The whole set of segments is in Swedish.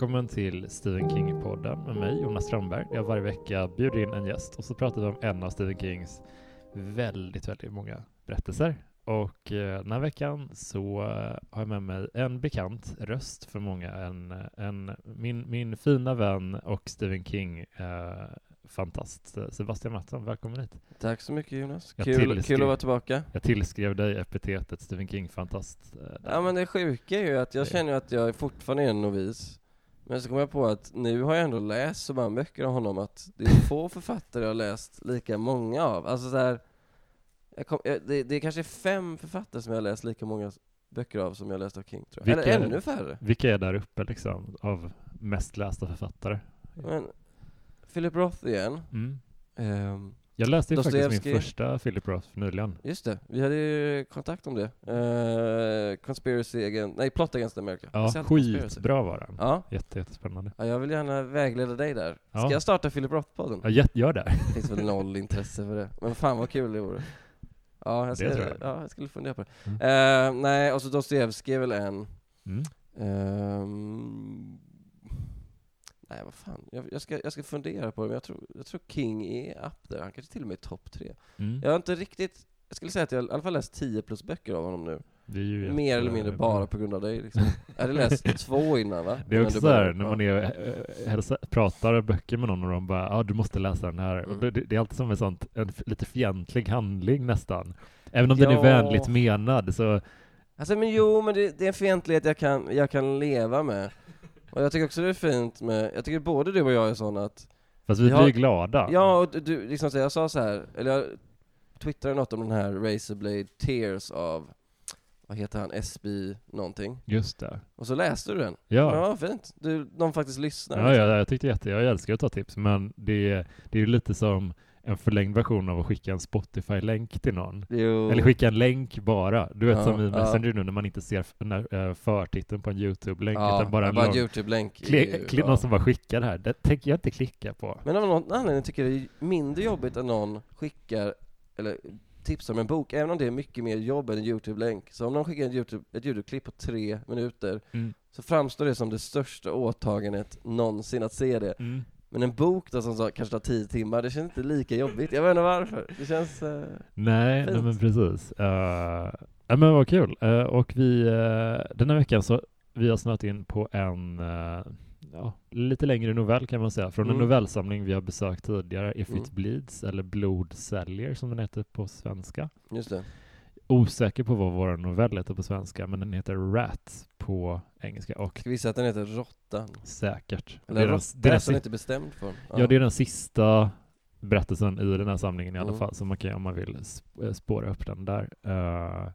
Välkommen till Stephen King-podden med mig, Jonas Strömberg. Jag varje vecka bjuder in en gäst och så pratar vi om en av Stephen Kings väldigt, väldigt många berättelser. Och eh, den här veckan så eh, har jag med mig en bekant röst för många, en, en, min, min fina vän och Stephen King eh, fantast Sebastian Mattsson. Välkommen hit. Tack så mycket Jonas. Kul, kul att vara tillbaka. Jag tillskrev dig epitetet Stephen King-fantast. Eh, ja men det sjuka är ju att jag känner att jag fortfarande är en novis. Men så kom jag på att nu har jag ändå läst så många böcker av honom att det är få författare jag har läst lika många av. Alltså så här, kom, det, det är kanske fem författare som jag har läst lika många böcker av som jag läst av King tror jag. Vilka, Eller ännu färre. Vilka är där uppe liksom, av mest lästa författare? Men, Philip Roth igen. Mm. Um, jag läste ju faktiskt min första Philip Roth nyligen. Just det, vi hade ju kontakt om det. Uh, conspiracy against, nej Plot against America. Ja, skitbra var den. Ja. Jätte, jättespännande. Ja, jag vill gärna vägleda dig där. Ska ja. jag starta Philip Roth-podden? Ja, gör det. Det finns väl noll intresse för det. Men fan vad kul det vore. Ja, jag, ska, jag. ja, jag skulle fundera på det. Mm. Uh, nej, och så Dostojevskij är väl en. Mm. Um, Nej, vad fan. Jag, jag, ska, jag ska fundera på det, men jag tror, jag tror King är up där. Han kanske till och med är topp tre. Mm. Jag har inte riktigt, jag skulle säga att jag i alla fall läst 10 plus böcker av honom nu. Mer eller mindre bara på grund av dig liksom. Jag hade läst två innan va? Det är också såhär, när man är, eh, hälsa, pratar böcker med någon och de bara ja ah, du måste läsa den här. Mm. Det, det, är alltid som en sån, en lite fientlig handling nästan. Även om ja. den är vänligt menad så Alltså men jo, men det, det är en fientlighet jag kan, jag kan leva med. Och jag tycker också det är fint med, jag tycker både du och jag är sådana att Fast vi, vi blir har, glada Ja, och du, liksom så jag sa så här, eller jag twittrade något om den här Razorblade Tears av vad heter han, SB någonting? Just det. Och så läste du den? Ja. Ja, fint. Du, de faktiskt lyssnar. Ja, ja, jag tyckte jätte, jag älskar att ta tips, men det, det är ju lite som en förlängd version av att skicka en Spotify-länk till någon. Jo. Eller skicka en länk bara. Du vet ja, som i Messenger ja. nu när man inte ser äh, förtiteln på en YouTube-länk ja, utan bara en bara lång... YouTube-länk. Kli, kli, någon som bara skickar det här. Det tänker jag inte klicka på. Men av någon anledning tycker jag det är mindre jobbigt att någon skickar, eller tipsar om en bok, även om det är mycket mer jobb än en YouTube-länk. Så om någon skickar en YouTube, ett YouTube-klipp på tre minuter, mm. så framstår det som det största åtagandet någonsin att se det. Mm. Men en bok då som så, kanske tar tio timmar, det känns inte lika jobbigt. Jag vet inte varför. Det känns uh, nej, nej, men precis. Uh, ja, men vad kul. Uh, och vi, uh, den här veckan så, vi har snöat in på en ja, lite längre novell kan man säga, från mm. en novellsamling vi har besökt tidigare, If mm. It Bleeds, eller Blod säljer som den heter på svenska. Just det osäker på vad vår novell heter på svenska, men den heter Rat på engelska. Och Ska säga att den heter Råttan? Säkert. Eller Råttan, det är den inte bestämd för. Ja. ja, det är den sista berättelsen i den här samlingen i alla mm. fall, så man kan om man vill eh, spåra upp den där. Uh,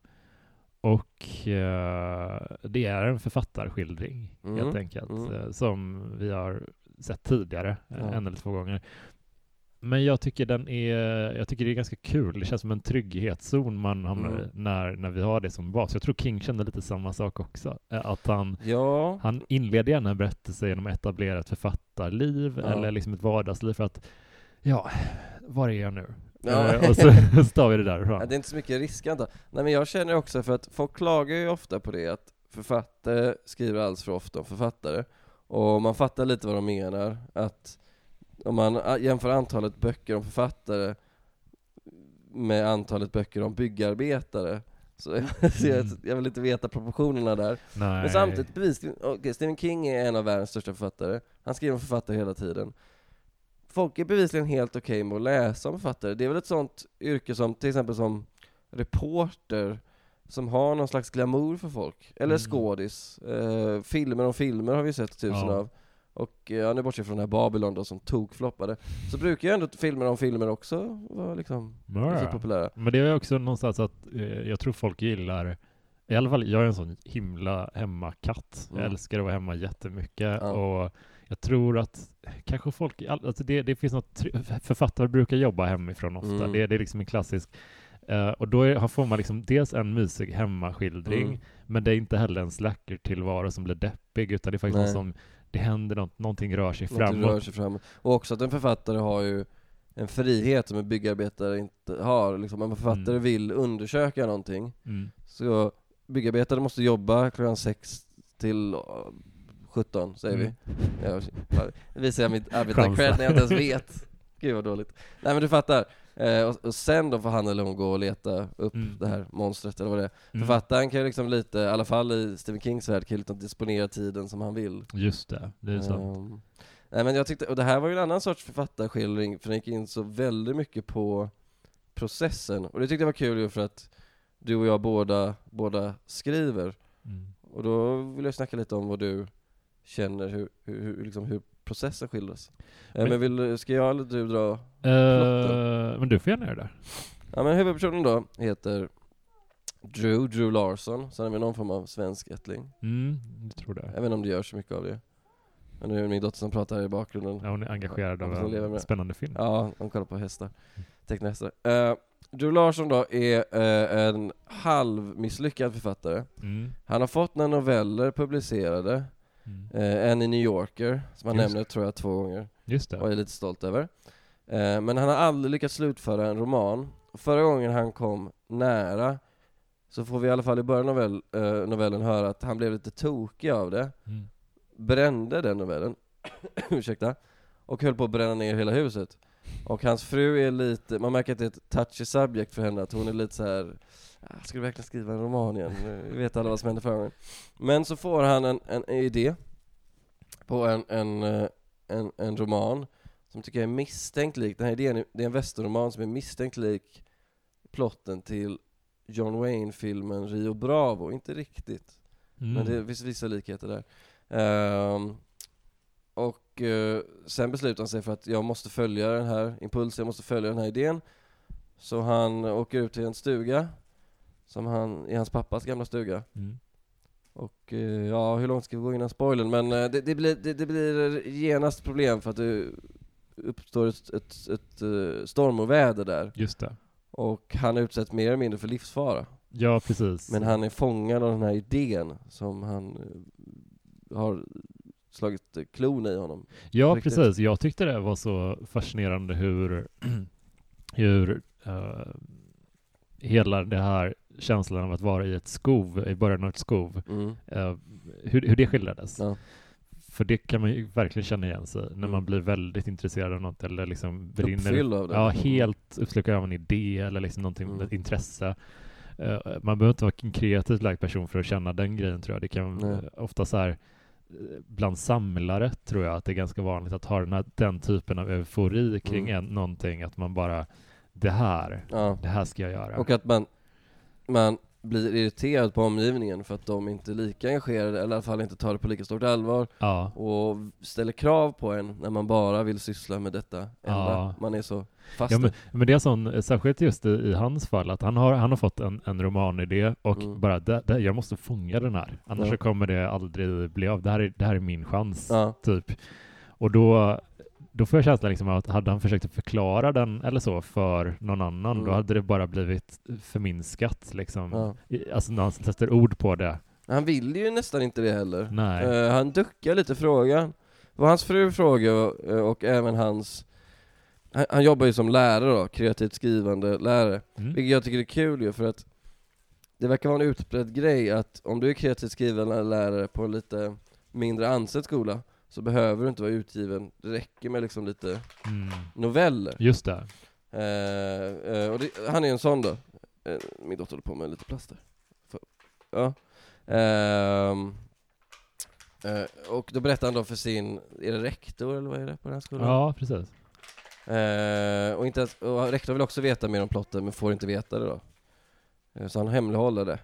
och uh, det är en författarskildring, mm. helt enkelt, mm. uh, som vi har sett tidigare, en eller två gånger. Men jag tycker den är, jag tycker det är ganska kul. Det känns som en trygghetszon man hamnar mm. när, när vi har det som bas. Jag tror King kände lite samma sak också. Eh, att han, ja. han inleder gärna en berättelse genom att etablera ett författarliv ja. eller liksom ett vardagsliv för att, ja, var är jag nu? Ja. Eh, och så står vi det därifrån. Ja, det är inte så mycket riskant Nej men jag känner också för att folk klagar ju ofta på det att författare skriver alldeles för ofta om författare. Och man fattar lite vad de menar. Att om man jämför antalet böcker om författare med antalet böcker om byggarbetare så jag, jag vill inte veta proportionerna där. Nej. Men samtidigt, bevisligen, okay, Stephen King är en av världens största författare. Han skriver om författare hela tiden. Folk är bevisligen helt okej okay med att läsa om författare. Det är väl ett sånt yrke som, till exempel som reporter, som har någon slags glamour för folk. Eller mm. skådis. Eh, filmer om filmer har vi sett tusen ja. av. Och ja, nu bortsett från den här Babylon då som tokfloppade, så brukar ju ändå filmer om filmer också vara liksom ja. så populära. Men det är också någonstans att eh, jag tror folk gillar i alla fall, jag är en sån himla hemmakatt. Mm. Jag älskar att vara hemma jättemycket ja. och jag tror att kanske folk, alltså det, det finns något, författare brukar jobba hemifrån ofta. Mm. Det, det är liksom en klassisk Uh, och då är, får man liksom dels en mysig hemmaskildring, mm. men det är inte heller en slacker-tillvaro som blir deppig, utan det är faktiskt något som det händer något, någonting rör sig någonting framåt. Rör sig framåt. Och också att en författare har ju en frihet som en byggarbetare inte har. Liksom, om en författare mm. vill undersöka någonting, mm. så byggarbetare måste jobba klockan sex till 17 säger mm. vi. Jag visar jag mitt arbetar-cred när jag inte ens vet. Gud vad dåligt. Nej men du fattar. Eh, och, och, sen då får han eller hon gå och leta upp mm. det här monstret eller vad det är. Mm. Författaren kan ju liksom lite, i alla fall i Stephen Kings värld, kan ju liksom disponera tiden som han vill. Just det, det är sant. Um, nej men jag tyckte, och det här var ju en annan sorts författarskildring, för den gick in så väldigt mycket på processen. Och det tyckte jag var kul ju för att du och jag båda, båda skriver. Mm. Och då vill jag snacka lite om vad du känner, hur, hur, hur, liksom, hur processen skildras. Eh, men, men vill, ska jag eller du dra uh, Men du får gärna göra det. Ja men huvudpersonen då heter Drew, Drew Larsson, sen är vi någon form av svensk ättling. Mm, jag tror det. Inte om det gör så mycket av det. Men nu är det min dotter som pratar här i bakgrunden. Ja, hon är engagerad av en spännande film. Ja, hon kollar på hästar. Mm. Teckna hästar. Uh, Drew Larsson då är uh, en halvmisslyckad författare. Mm. Han har fått några noveller publicerade. Mm. Uh, en i New Yorker, som han Just. nämner tror jag två gånger. Just det. Och är lite stolt över. Uh, men han har aldrig lyckats slutföra en roman. Och förra gången han kom nära så får vi i alla fall i början av novell, novellen höra att han blev lite tokig av det. Mm. Brände den novellen, ursäkta, och höll på att bränna ner hela huset. Och hans fru är lite, man märker att det är ett touchy subject för henne, att hon är lite så här. Ska du verkligen skriva en roman igen? Vi vet alla vad som hände förra gången. Men så får han en, en idé på en, en, eh, en, en roman som tycker jag är misstänkt lik, den här idén, det är en västerroman som är misstänkt lik plotten till John Wayne-filmen Rio Bravo, inte riktigt. Mm. Men det finns vissa likheter där. Um, och uh, sen beslutar han sig för att jag måste följa den här impulsen, jag måste följa den här idén. Så han åker ut till en stuga, som han, i hans pappas gamla stuga. Mm. Och uh, ja, hur långt ska vi gå innan spoilern? Men uh, det, det, blir, det, det, blir genast problem för att det uppstår ett, ett, ett, ett stormoväder där. Just det. Och han utsätts mer eller mindre för livsfara. Ja, precis. Men han är fångad av den här idén som han har slagit klon i honom. Ja, precis. Jag tyckte det var så fascinerande hur, hur uh, hela det här känslan av att vara i ett skov, i början av ett skov, mm. uh, hur, hur det skildrades. Ja. För det kan man ju verkligen känna igen sig när mm. man blir väldigt intresserad av något eller liksom brinner. av det. Ja, helt uppslukad av en idé eller liksom någonting, mm. ett intresse. Uh, man behöver inte vara en kreativt lagd person för att känna den grejen tror jag. Det kan uh, ofta så här bland samlare tror jag att det är ganska vanligt att ha den, här, den typen av eufori kring mm. en, någonting, att man bara det här, ja. det här ska jag göra. Och att man, man blir irriterad på omgivningen för att de inte är lika engagerade, eller i alla fall inte tar det på lika stort allvar. Ja. Och ställer krav på en när man bara vill syssla med detta enda. Ja. Man är så fast ja, men, men det är sån, särskilt just i, i, hans fall, att han har, han har fått en, en romanidé och mm. bara, det, det, jag måste fånga den här, annars ja. kommer det aldrig bli av. Det här är, det här är min chans, typ. Och då då får jag känslan liksom att hade han försökt förklara den eller så för någon annan, mm. då hade det bara blivit förminskat liksom. Ja. Alltså när han sätter ord på det. Han vill ju nästan inte det heller. Nej. Uh, han duckar lite frågan. Vad hans fru frågade och, eh, och även hans han, han, jobbar ju som lärare då, kreativt skrivande lärare. Mm. Vilket jag tycker är kul ju för att det verkar vara en utbredd grej att om du är kreativt skrivande lärare på en lite mindre ansedd skola så behöver du inte vara utgiven, det räcker med liksom lite mm. noveller. Just det. Eh, eh, och det, han är en sån då. Eh, min dotter håller på med lite plaster. För, ja. Ehm, eh, och då berättar han då för sin, är det rektor eller vad är det på den här skolan? Ja, precis. Och, inte och rektor vill också veta mer om plotten men får inte veta det då. Så han hemlighåller det.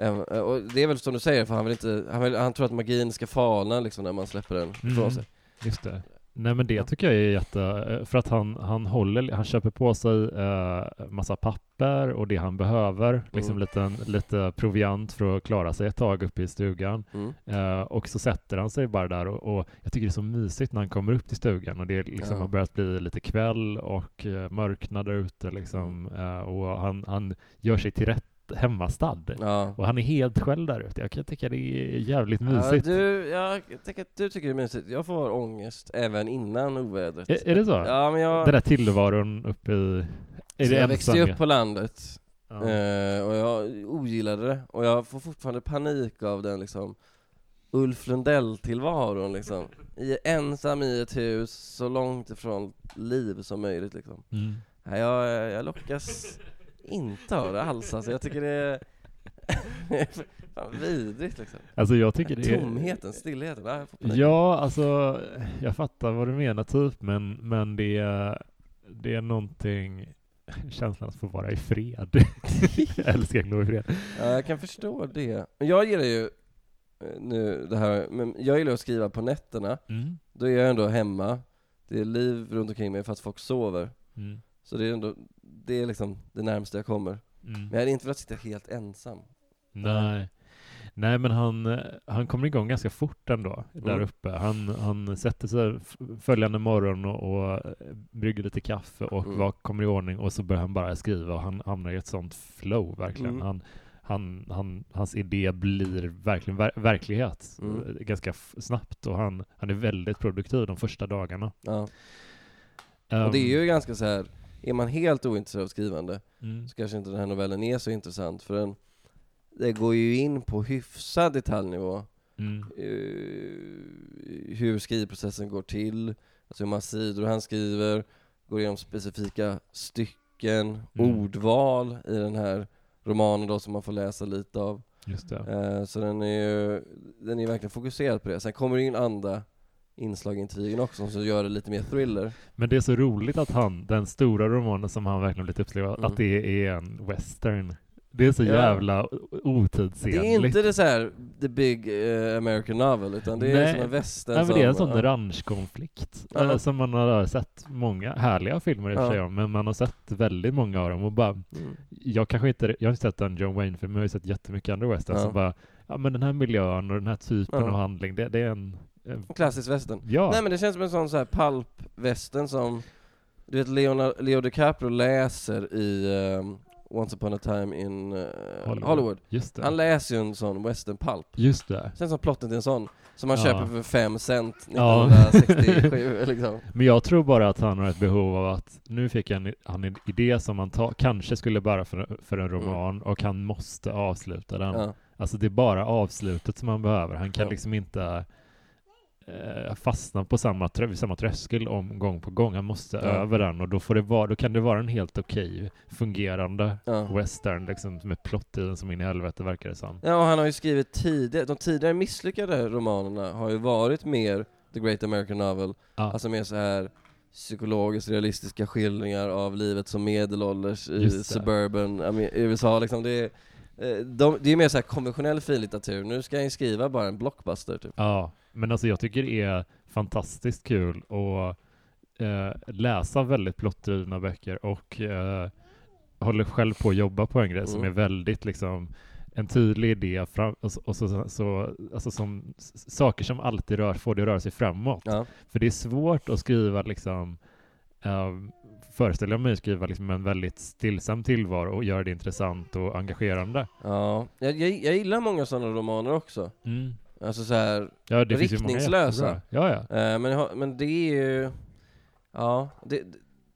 Eh, och det är väl som du säger, för han vill inte, han, vill, han tror att magin ska falna liksom när man släpper den mm, sig. Just det. Nej men det tycker jag är jätte, eh, för att han, han håller, han köper på sig eh, massa papper och det han behöver, liksom mm. lite, lite proviant för att klara sig ett tag uppe i stugan. Mm. Eh, och så sätter han sig bara där och, och, jag tycker det är så mysigt när han kommer upp till stugan och det liksom ja. har börjat bli lite kväll och eh, mörknar där ute liksom eh, och han, han gör sig till rätt hemmastad. Ja. Och han är helt själv där ute. Jag kan tycka det är jävligt mysigt. Ja, du, jag tänker att du tycker det är mysigt. Jag får ångest även innan ovädret. Är, är det så? Ja, men jag... Den där tillvaron uppe i... Är så det jag växte ju upp på landet. Ja. Eh, och jag ogillade det. Och jag får fortfarande panik av den liksom Ulf Lundell-tillvaron liksom. I, ensam i ett hus, så långt ifrån liv som möjligt liksom. Mm. Jag, jag lockas inte av det alls alltså. Jag tycker det är Fan, vidrigt liksom. Alltså jag tycker det är... Tomheten, stillheten. Ah, ja, alltså jag fattar vad du menar typ, men, men det är, det är någonting känslan att få vara i fred. jag älskar att gå i fred. Ja, jag kan förstå det. Jag gillar ju eh, nu det här, men jag gillar att skriva på nätterna. Mm. Då är jag ändå hemma. Det är liv runt omkring mig fast folk sover. Mm. Så det är ändå, det är liksom det närmaste jag kommer. Mm. Men jag hade inte velat sitta helt ensam. Nej. Nej, men han, han kommer igång ganska fort ändå, där mm. uppe. Han, han sätter sig följande morgon och, och brygger lite kaffe och mm. var, kommer i ordning och så börjar han bara skriva och han hamnar i ett sånt flow verkligen. Mm. Han, han, han, hans idé blir verkligen ver verklighet mm. ganska snabbt och han, han är väldigt produktiv de första dagarna. Ja. Um, och det är ju ganska så här, är man helt ointresserad av skrivande mm. så kanske inte den här novellen är så intressant för den det går ju in på hyfsad detaljnivå. Mm. Uh, hur skrivprocessen går till, alltså hur många sidor han skriver, går igenom specifika stycken, mm. ordval i den här romanen då som man får läsa lite av. Just det. Uh, så den är ju, den är verkligen fokuserad på det. Sen kommer det in andra inslag i intrigen också som gör det lite mer thriller. Men det är så roligt att han, den stora romanen som han verkligen blivit uppskriven, mm. att det är en western. Det är så ja. jävla otidsenligt. Det är inte det så här, the big uh, American novel, utan det är som en western Nej, men det är en sån ja. ranchkonflikt, ja. som man har sett många härliga filmer i och för sig om, men man har sett väldigt många av dem och bara, mm. jag kanske inte, jag har inte sett en John Wayne-film, men jag har ju sett jättemycket andra western ja. som bara, ja men den här miljön och den här typen av handling, det, det är en Klassisk western. Ja. Nej men det känns som en sån så här pulp-western som, du vet Leonardo, Leo DiCaprio läser i um, Once upon a time in uh, Hollywood. Hollywood. Han läser ju en sån western pulp. Just det. Känns som plotten till en sån, som man ja. köper för fem cent 1967 ja. liksom. Men jag tror bara att han har ett behov av att, nu fick han, han en idé som han ta, kanske skulle bära för, för en mm. roman, mm. och han måste avsluta den. Ja. Alltså det är bara avslutet som han behöver, han kan liksom inte eh, fastnar på samma, trö samma tröskel om gång på gång. Han måste ja. över den och då, får det vara, då kan det vara en helt okej fungerande ja. western liksom, med plott i den som in i helvete verkar det som. Ja, och han har ju skrivit tidigare, de tidigare misslyckade romanerna har ju varit mer The Great American Novel, ja. alltså mer så här psykologiskt realistiska skildringar av livet som medelålders i suburban USA liksom. Det är, eh, de, det är mer så här konventionell finlitteratur, nu ska jag ju skriva bara en blockbuster typ. Ja, men alltså jag tycker det är fantastiskt kul att eh, läsa väldigt plottdrivna böcker och eh, håller själv på att jobba på en grej mm. som är väldigt liksom en tydlig idé fram, och, och så, så, alltså som saker som alltid rör, får det att röra sig framåt. Ja. För det är svårt att skriva liksom um, föreställer jag mig skriva liksom en väldigt stillsam tillvaro och göra det intressant och engagerande. Ja, jag, jag, jag gillar många sådana romaner också. Mm. Alltså så här ja, det riktningslösa. Ja, ja. Uh, men, men det är ju, ja, det,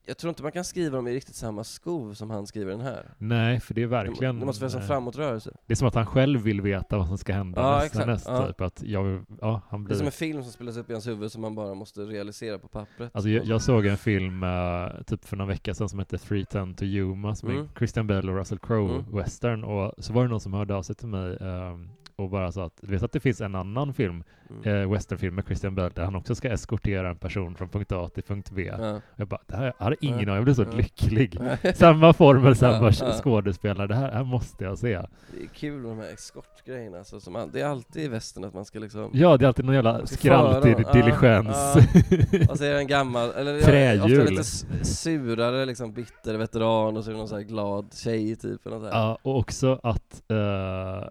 jag tror inte man kan skriva dem i riktigt samma skov som han skriver den här. Nej, för det är verkligen... Det måste vara som eh, framåtrörelse. Det är som att han själv vill veta vad som ska hända ja, nästa, nästa ja. typ. Att jag, ja, han blir... Det är som en film som spelas upp i hans huvud som man bara måste realisera på pappret. Alltså jag, jag såg en film, uh, typ för några veckor sedan, som hette 310 to Yuma, som mm. är Christian Bale och Russell Crowe mm. western, och så var det någon som hörde av sig till mig um, och bara sa att, du vet att det finns en annan film, mm. eh, westernfilm med Christian Bale, där han också ska eskortera en person från punkt A till punkt B. Ja. Jag bara, det här hade ingen av, jag blev så ja. lycklig. samma formel, samma ja, skådespelare, det här, här måste jag se. Det är kul med de här eskortgrejerna, alltså, som all, det är alltid i västern att man ska liksom Ja, det är alltid någon jävla skraltig diligens. Och så är det en gammal, eller Trähjul. ofta lite surare, liksom bitter veteran, och så är det någon så här glad tjej typ. Eller något Ja, och också att uh,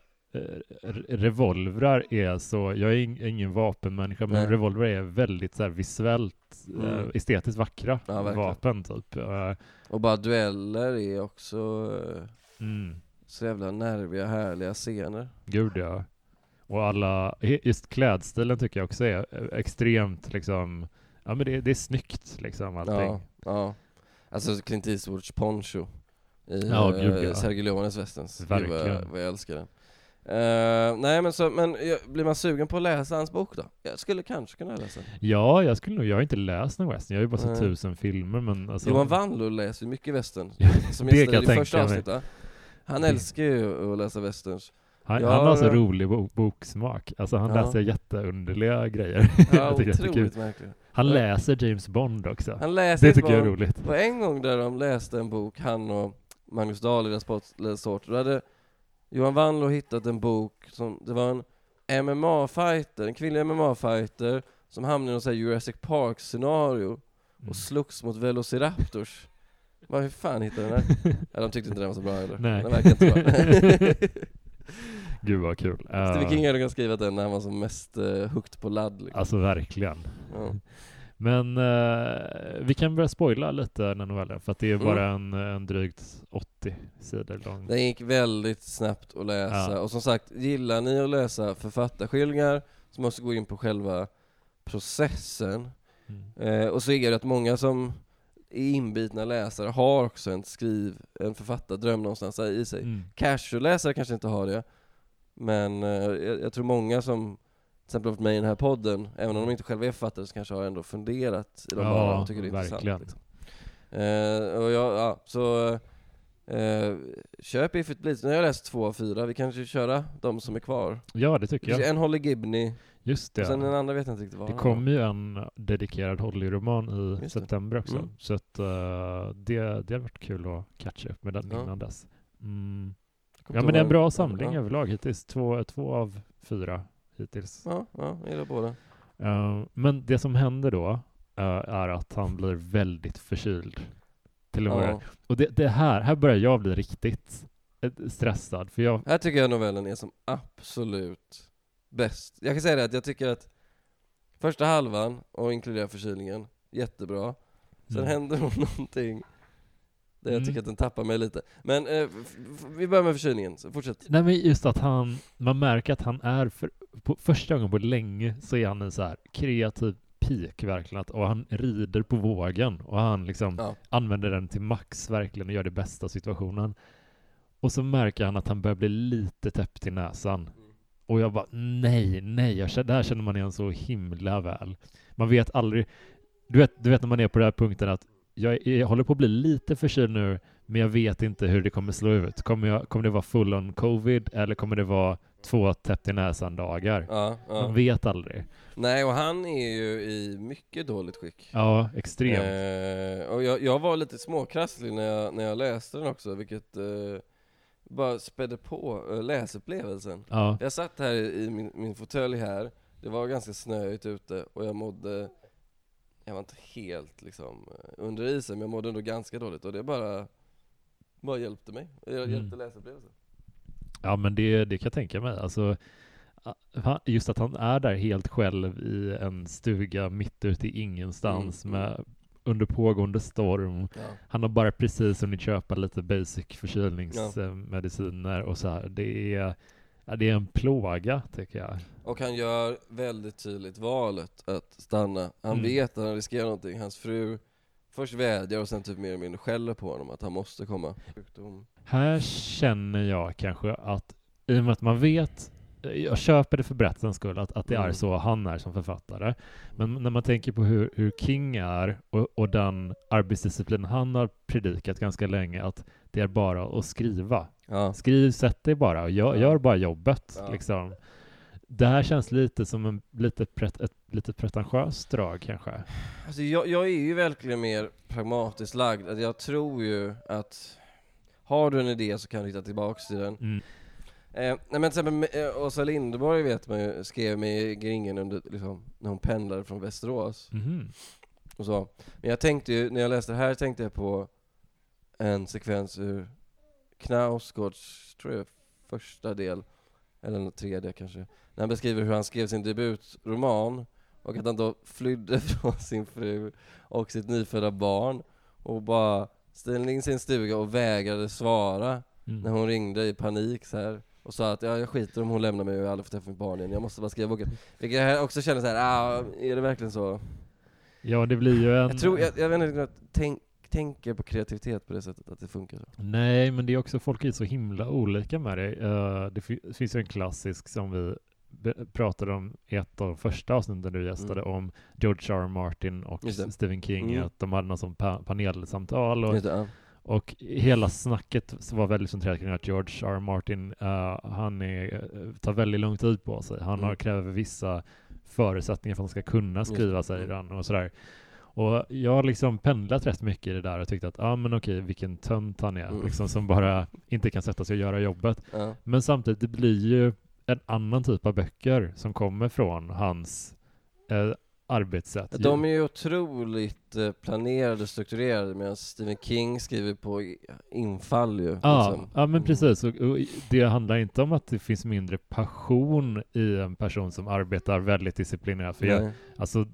revolvrar är så, jag är ingen vapenmänniska, men Nej. revolver är väldigt så här visuellt, mm. äh, estetiskt vackra ja, vapen typ. Äh, och bara dueller är också mm. så jävla nerviga, härliga scener. Gud ja. Och alla, just klädstilen tycker jag också är extremt liksom, ja men det, det är snyggt liksom allting. Ja, ja. Alltså Clint Eastwoods poncho i ja, gud, ja. Sergio Leones västens. Verkligen. Gud vad vad jag älskar den. Uh, nej men så, men blir man sugen på att läsa hans bok då? Jag skulle kanske kunna läsa Ja, jag skulle nog, jag har inte läst någon western, jag har ju bara sett tusen filmer men alltså... Johan Wandlo läser ju mycket western, som det kan jag i första avsnittet Han älskar ju att läsa westerns han, han har så rolig bok, boksmak, alltså han ja. läser jätteunderliga grejer. Ja, otroligt märkligt. Han läser James Bond också. Han läser det tycker Bond. jag är roligt. Och en gång där de läste en bok, han och Magnus Dahl i deras sort, då hade Johan Wandlo hittat en bok som, det var en MMA-fighter, en kvinnlig MMA-fighter som hamnade i något Jurassic Park-scenario och mm. slogs mot Velociraptors. Vad, hur fan hittade den här? ja, de tyckte inte den var så bra heller. Nej. Den verkar inte bra. Gud vad kul. Stephen King hade kunnat skriva den när han var som mest uh, hooked på ladd. Liksom. Alltså verkligen. Ja. Men uh, vi kan börja spoila lite den novellen, för att det är mm. bara en, en drygt 80 sidor lång. Den gick väldigt snabbt att läsa, ja. och som sagt, gillar ni att läsa författarskildringar så måste gå in på själva processen. Mm. Uh, och så är det att många som är inbitna läsare har också en skriv, en författardröm någonstans i sig. Mm. Casual-läsare kanske inte har det, men uh, jag, jag tror många som till exempel varit med i den här podden, även om de inte själva är författare så kanske har ändå funderat i de ja, och tycker det är verkligen. intressant. Liksom. Eh, och jag, ja, så eh, köp If It Bleeds. Nu har jag läst två av fyra, vi kanske köra de som är kvar. Ja, det tycker jag. En Holly Gibney, Just det. Och sen den andra vet jag inte riktigt vad Det kommer ju en dedikerad Holly-roman i september också. Mm. Så att uh, det, det har varit kul att catcha upp med den ja. innan dess. Mm. Ja men det är en bra samling ja. överlag hittills. Två, två av fyra hittills. Ja, ja jag gillar båda. Uh, men det som händer då uh, är att han blir väldigt förkyld. Till och med. Ja. Och det, det, här, här börjar jag bli riktigt eh, stressad. För jag... Här tycker jag novellen är som absolut bäst. Jag kan säga det att jag tycker att första halvan, och inkludera förkylningen, jättebra. Sen mm. händer nog någonting jag mm. tycker att den tappar mig lite. Men eh, vi börjar med förkylningen, så fortsätt. Nej men just att han, man märker att han är, för, på första gången på länge så är han en så här kreativ peak verkligen, att, och han rider på vågen och han liksom ja. använder den till max verkligen och gör det bästa av situationen. Och så märker han att han börjar bli lite täppt i näsan. Mm. Och jag bara, nej, nej, jag känner, det här känner man igen så himla väl. Man vet aldrig, du vet, du vet när man är på den här punkten att jag, jag håller på att bli lite förkyld nu, men jag vet inte hur det kommer slå ut. Kommer, jag, kommer det vara full on covid eller kommer det vara två täppt i näsan-dagar? Ja, ja. Man vet aldrig. Nej, och han är ju i mycket dåligt skick. Ja, extremt. Eh, och jag, jag, var lite småkrasslig när jag, när jag läste den också, vilket eh, bara spädde på eh, läsupplevelsen. Ja. Jag satt här i min, min fåtölj här, det var ganska snöigt ute och jag mådde jag var inte helt liksom eh, under isen, men jag mådde ändå ganska dåligt och det bara, bara hjälpte mig. Det hjälpte mm. läsupplevelsen. Ja men det, det kan jag tänka mig. Alltså, just att han är där helt själv i en stuga mitt ute i ingenstans mm. med under pågående storm. Ja. Han har bara precis hunnit köpa lite basic förkylningsmediciner ja. och så här. Det är, ja, det är en plåga tycker jag. Och han gör väldigt tydligt valet att stanna. Han mm. vet att han riskerar någonting. Hans fru först vädjar och sen typ mer eller mindre skäller på honom att han måste komma. Här känner jag kanske att i och med att man vet jag köper det för berättelsens skull, att, att det mm. är så han är som författare. Men när man tänker på hur, hur King är och, och den arbetsdisciplin han har predikat ganska länge, att det är bara att skriva. Ja. Skriv, sätt dig bara och gör, gör bara jobbet. Liksom. Det här känns lite som en lite pret, ett lite pretentiöst drag kanske. Alltså jag, jag är ju verkligen mer pragmatiskt lagd. Jag tror ju att har du en idé så kan du hitta tillbaks till den. Mm. Eh, nej men till exempel eh, Åsa Linderborg vet man ju, skrev med i Gringen under, liksom, när hon pendlade från Västerås. Mm. Och så. Men jag tänkte ju, när jag läste det här tänkte jag på en sekvens ur Knausgårds, tror jag, första del, eller den tredje kanske, när han beskriver hur han skrev sin debutroman och att han då flydde från sin fru och sitt nyfödda barn och bara ställde in sin stuga och vägrade svara mm. när hon ringde i panik så här och sa att ja, jag skiter om hon lämnar mig och jag aldrig får träffa mitt barn igen, jag måste bara skriva boken. Vilket jag också känner så här, ah, är det verkligen så? Ja, det blir ju en... Jag tror, jag, jag vet inte, tänk, tänker på kreativitet på det sättet, att det funkar så. Nej, men det är också, folk är så himla olika med det. Uh, det finns ju en klassisk som vi pratade om i ett av de första avsnitten du gästade mm. om George R. R. Martin och Stephen King, mm. att de hade något som pa panelsamtal och, det, och hela snacket var väldigt centrerat kring att George R. R. Martin, uh, han är, uh, tar väldigt lång tid på sig. Han mm. har, kräver vissa förutsättningar för att han ska kunna skriva, säger han och sådär. Och jag har liksom pendlat rätt mycket i det där och tyckt att, ja ah, men okej, vilken tönt han är, mm. liksom som bara inte kan sätta sig och göra jobbet. Ja. Men samtidigt, det blir ju en annan typ av böcker som kommer från hans eh, arbetssätt. De är ju otroligt eh, planerade och strukturerade medan Stephen King skriver på infall ju. Ja, liksom. ja men mm. precis. Och, och, det handlar inte om att det finns mindre passion i en person som arbetar väldigt disciplinerat. För jag, alltså,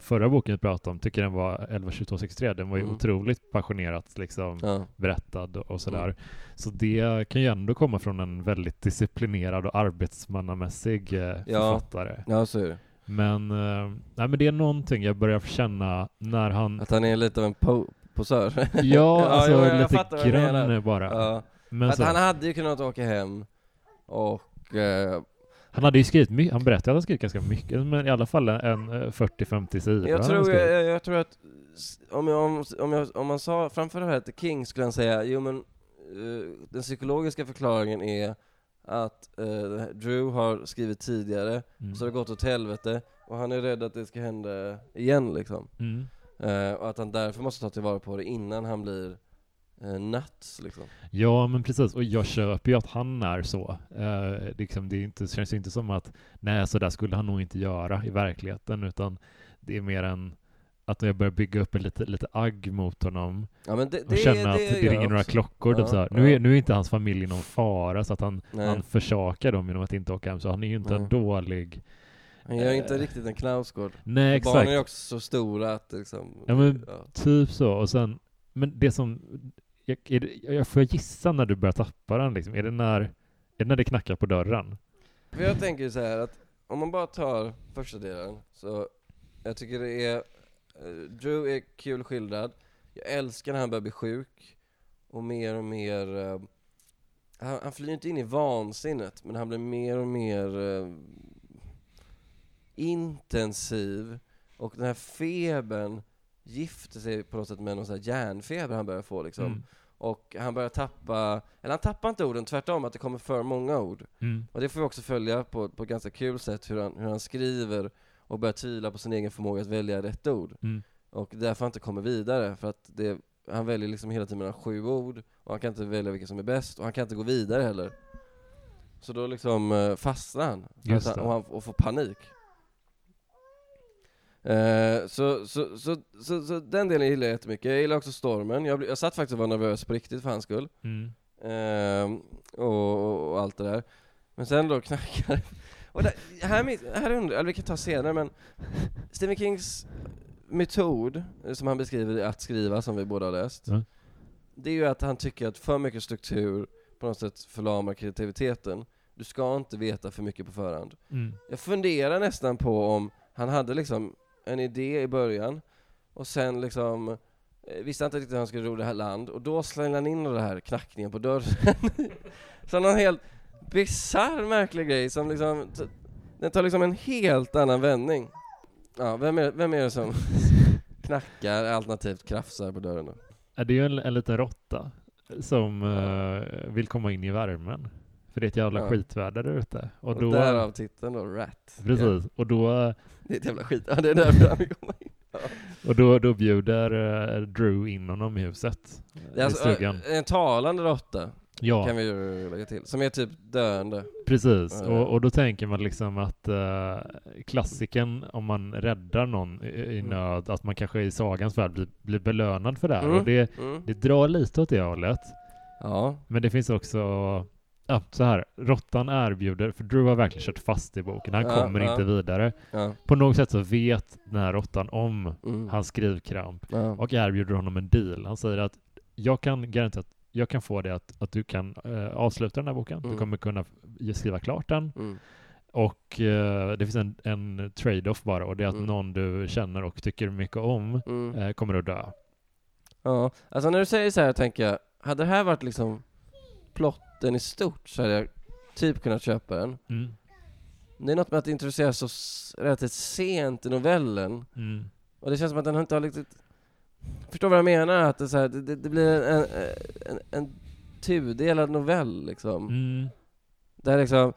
förra boken vi pratade om, tycker den var 112263, den var ju mm. otroligt passionerat liksom ja. berättad och sådär. Mm. Så det kan ju ändå komma från en väldigt disciplinerad och arbetsmannamässig eh, ja. författare. Ja, så är det. Men, eh, nej, men det är någonting jag börjar känna när han... Att han är lite av en po posör? ja, alltså ja, lite grann bara. Ja. Men så... Han hade ju kunnat åka hem och... Eh... Han hade ju skrivit mycket, han berättade att han skrivit ganska mycket, men i alla fall en 40-50 eh, sidor. Jag tror, jag, jag, tror att om, jag, om, om, jag, om man sa framför det här till King skulle han säga, jo men uh, den psykologiska förklaringen är att uh, Drew har skrivit tidigare, mm. så har det gått åt helvete, och han är rädd att det ska hända igen liksom. Mm. Uh, och att han därför måste ta tillvara på det innan han blir uh, nuts liksom. Ja, men precis, och jag köper ju att han är så. Uh, liksom, det, inte, det känns inte som att, nej, så där skulle han nog inte göra i verkligheten, utan det är mer en att jag börjar bygga upp en lite, lite agg mot honom ja, men det, och känna att det ringer några klockor. Typ ja, typ så här. Nu, är, nu är inte hans familj någon fara, så att han, han försakar dem genom att inte åka hem, så han är ju inte Nej. en dålig han gör inte äh, riktigt en Knausgård. Nej, exakt. Barnen är också så stora att liksom, Ja men ja. typ så, och sen, men det som, jag, det, jag får gissa när du börjar tappa den liksom, är det när, är det när det knackar på dörren? För jag tänker så här att om man bara tar första delen, så jag tycker det är Eh, Drew är kul skildrad. Jag älskar när han börjar bli sjuk. Och mer och mer... Uh, han, han flyr inte in i vansinnet, men han blir mer och mer uh, intensiv. Och den här febern gifter sig på något sätt med någon sån här järnfeber han börjar få liksom. Mm. Och han börjar tappa, eller han tappar inte orden, tvärtom att det kommer för många ord. Mm. Och det får vi också följa på, på ett ganska kul sätt, hur han, hur han skriver och börjar tvivla på sin egen förmåga att välja rätt ord. Mm. Och därför han inte kommer vidare, för att det, han väljer liksom hela tiden mellan sju ord, och han kan inte välja vilket som är bäst, och han kan inte gå vidare heller. Så då liksom uh, fastnar han, alltså, och, han, och får panik. Uh, så, så, så, så, så, den delen gillar jag jättemycket. Jag gillar också stormen. Jag, jag satt faktiskt och var nervös på riktigt för hans skull. Mm. Uh, och, och, allt det där. Men sen då knackar och där, här, här undrar, eller vi kan ta senare, men Stephen Kings metod, som han beskriver att skriva, som vi båda har läst, mm. det är ju att han tycker att för mycket struktur på något sätt förlamar kreativiteten. Du ska inte veta för mycket på förhand. Mm. Jag funderar nästan på om han hade liksom en idé i början, och sen liksom eh, visste inte riktigt hur han skulle ro det här land, och då slängde han in det här knackningen på dörren. så han har helt bisarr märklig grej som liksom, den tar liksom en helt annan vändning. Ja, vem är, vem är det som knackar alternativt krafsar på dörren då? Det är ju en, en liten råtta som uh, vill komma in i värmen. För det är ett jävla ja. skitväder där ute. Och, och då, därav titeln då, Rat. Precis, ja. och då... Det är ett jävla skit, ja det är därför han vill komma in. Ja. Och då, då bjuder uh, Drew in honom i huset. Det är alltså, en talande råtta. Ja. Kan vi ju lägga till. Som är typ döende. Precis, och, och då tänker man liksom att uh, klassiken, om man räddar någon i, i mm. nöd, att man kanske i sagans värld blir, blir belönad för det här. Mm. Och det, mm. det drar lite åt det hållet. Ja. Men det finns också, ja, så här, råttan erbjuder, för Drew har verkligen kört fast i boken, han ja, kommer ja. inte vidare. Ja. På något sätt så vet den här råttan om mm. hans skrivkramp och erbjuder honom en deal. Han säger att jag kan garantera att jag kan få det att, att du kan uh, avsluta den här boken. Mm. Du kommer kunna skriva klart den. Mm. Och uh, det finns en, en trade-off bara och det är att mm. någon du känner och tycker mycket om uh, kommer att dö. Ja, alltså när du säger så här tänker jag, hade det här varit liksom plotten i stort så hade jag typ kunnat köpa den. Mm. Det är något med att introduceras så relativt sent i novellen. Mm. Och det känns som att den inte har riktigt... Förstår vad jag menar? Att det, så här, det, det, blir en, en, en tudelad novell liksom. Mm. Där liksom,